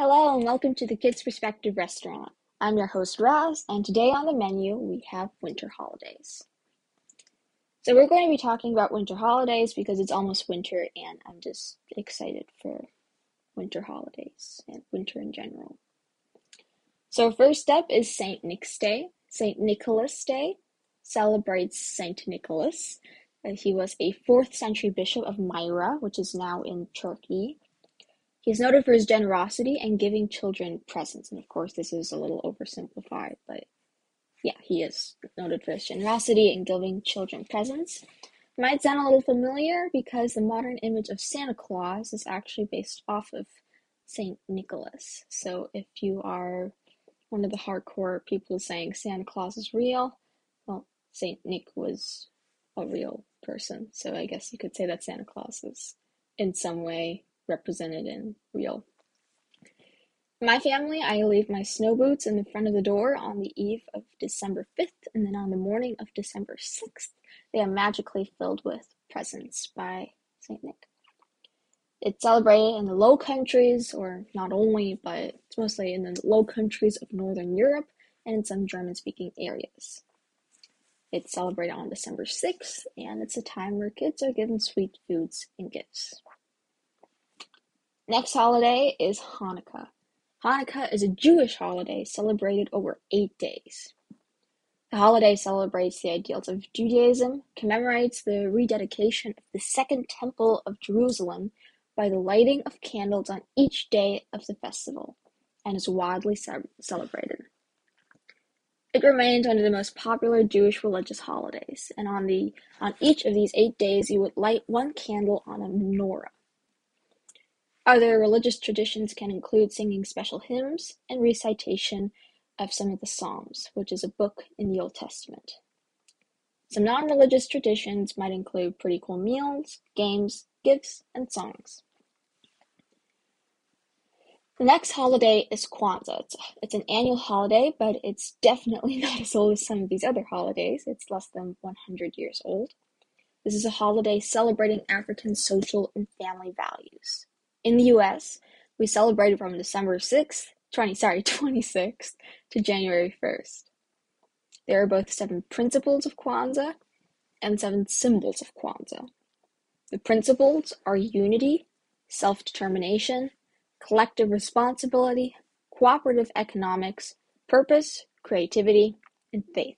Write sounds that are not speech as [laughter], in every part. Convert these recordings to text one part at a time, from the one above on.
Hello and welcome to the Kids Perspective Restaurant. I'm your host Raz, and today on the menu we have winter holidays. So we're going to be talking about winter holidays because it's almost winter and I'm just excited for winter holidays and winter in general. So first up is St. Nick's Day. St. Nicholas Day celebrates St. Nicholas. Uh, he was a 4th century bishop of Myra, which is now in Turkey. He is noted for his generosity and giving children presents. And of course, this is a little oversimplified, but yeah, he is noted for his generosity and giving children presents. It might sound a little familiar because the modern image of Santa Claus is actually based off of Saint Nicholas. So if you are one of the hardcore people saying Santa Claus is real, well, Saint Nick was a real person. So I guess you could say that Santa Claus is in some way represented in real. My family, I leave my snow boots in the front of the door on the eve of December 5th, and then on the morning of December 6th, they are magically filled with presents by St. Nick. It's celebrated in the Low Countries, or not only, but it's mostly in the Low Countries of Northern Europe and in some German speaking areas. It's celebrated on December 6th, and it's a time where kids are given sweet foods and gifts. Next holiday is Hanukkah. Hanukkah is a Jewish holiday celebrated over eight days. The holiday celebrates the ideals of Judaism, commemorates the rededication of the Second Temple of Jerusalem by the lighting of candles on each day of the festival, and is widely celebrated. It remains one of the most popular Jewish religious holidays, and on the on each of these eight days you would light one candle on a menorah. Other religious traditions can include singing special hymns and recitation of some of the Psalms, which is a book in the Old Testament. Some non-religious traditions might include pretty cool meals, games, gifts, and songs. The next holiday is Kwanzaa. It's, it's an annual holiday, but it's definitely [laughs] not as old as some of these other holidays. It's less than 100 years old. This is a holiday celebrating African social and family values. In the US, we celebrated from December 6th, 20, sorry, [laughs] 26th to January 1st. There are both seven principles of Kwanzaa and seven symbols of Kwanzaa. The principles are unity, self determination, collective responsibility, cooperative economics, purpose, creativity, and faith.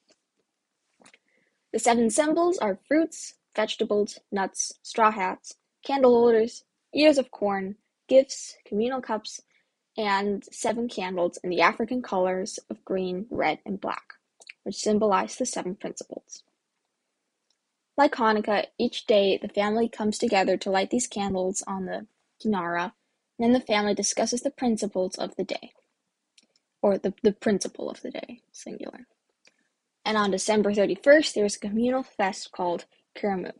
The seven symbols are fruits, vegetables, nuts, straw hats, candle holders, ears of corn, gifts, communal cups, and seven candles in the African colors of green, red, and black, which symbolize the seven principles. Like Hanukkah, each day the family comes together to light these candles on the menorah, and then the family discusses the principles of the day, or the, the principle of the day, singular. And on December 31st, there's a communal fest called Karamu.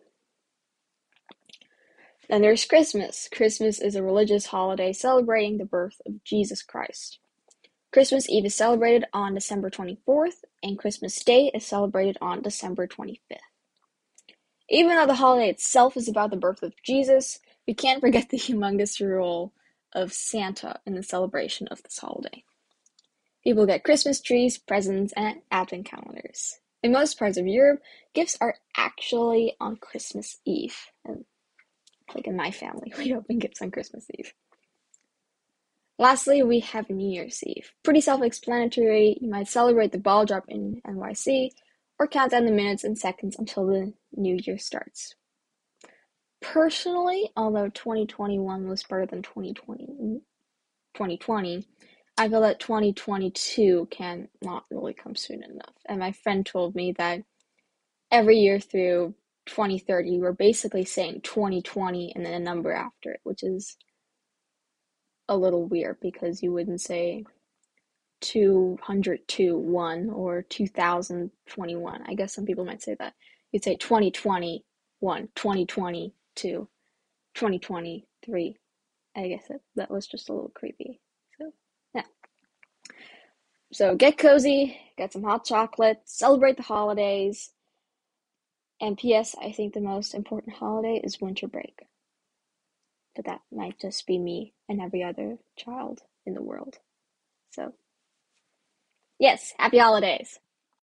Then there's Christmas. Christmas is a religious holiday celebrating the birth of Jesus Christ. Christmas Eve is celebrated on December 24th, and Christmas Day is celebrated on December 25th. Even though the holiday itself is about the birth of Jesus, we can't forget the [laughs] humongous role of Santa in the celebration of this holiday. People get Christmas trees, presents, and advent calendars. In most parts of Europe, gifts are actually on Christmas Eve, like in my family, [laughs] we open gifts on Christmas Eve. Lastly, we have New Year's Eve. Pretty self explanatory. You might celebrate the ball drop in NYC or count down the minutes and seconds until the new year starts. Personally, although 2021 was better than 2020, 2020, I feel that 2022 can not really come soon enough. And my friend told me that every year through 2030, we're basically saying 2020 and then a number after it, which is a little weird because you wouldn't say 202 1 or 2021. I guess some people might say that. You'd say 2021, 2022, 2023. I guess that, that was just a little creepy. So, yeah. So get cozy, get some hot chocolate, celebrate the holidays, and P.S. I think the most important holiday is winter break. but that might just be me and every other child in the world. So, yes, happy holidays!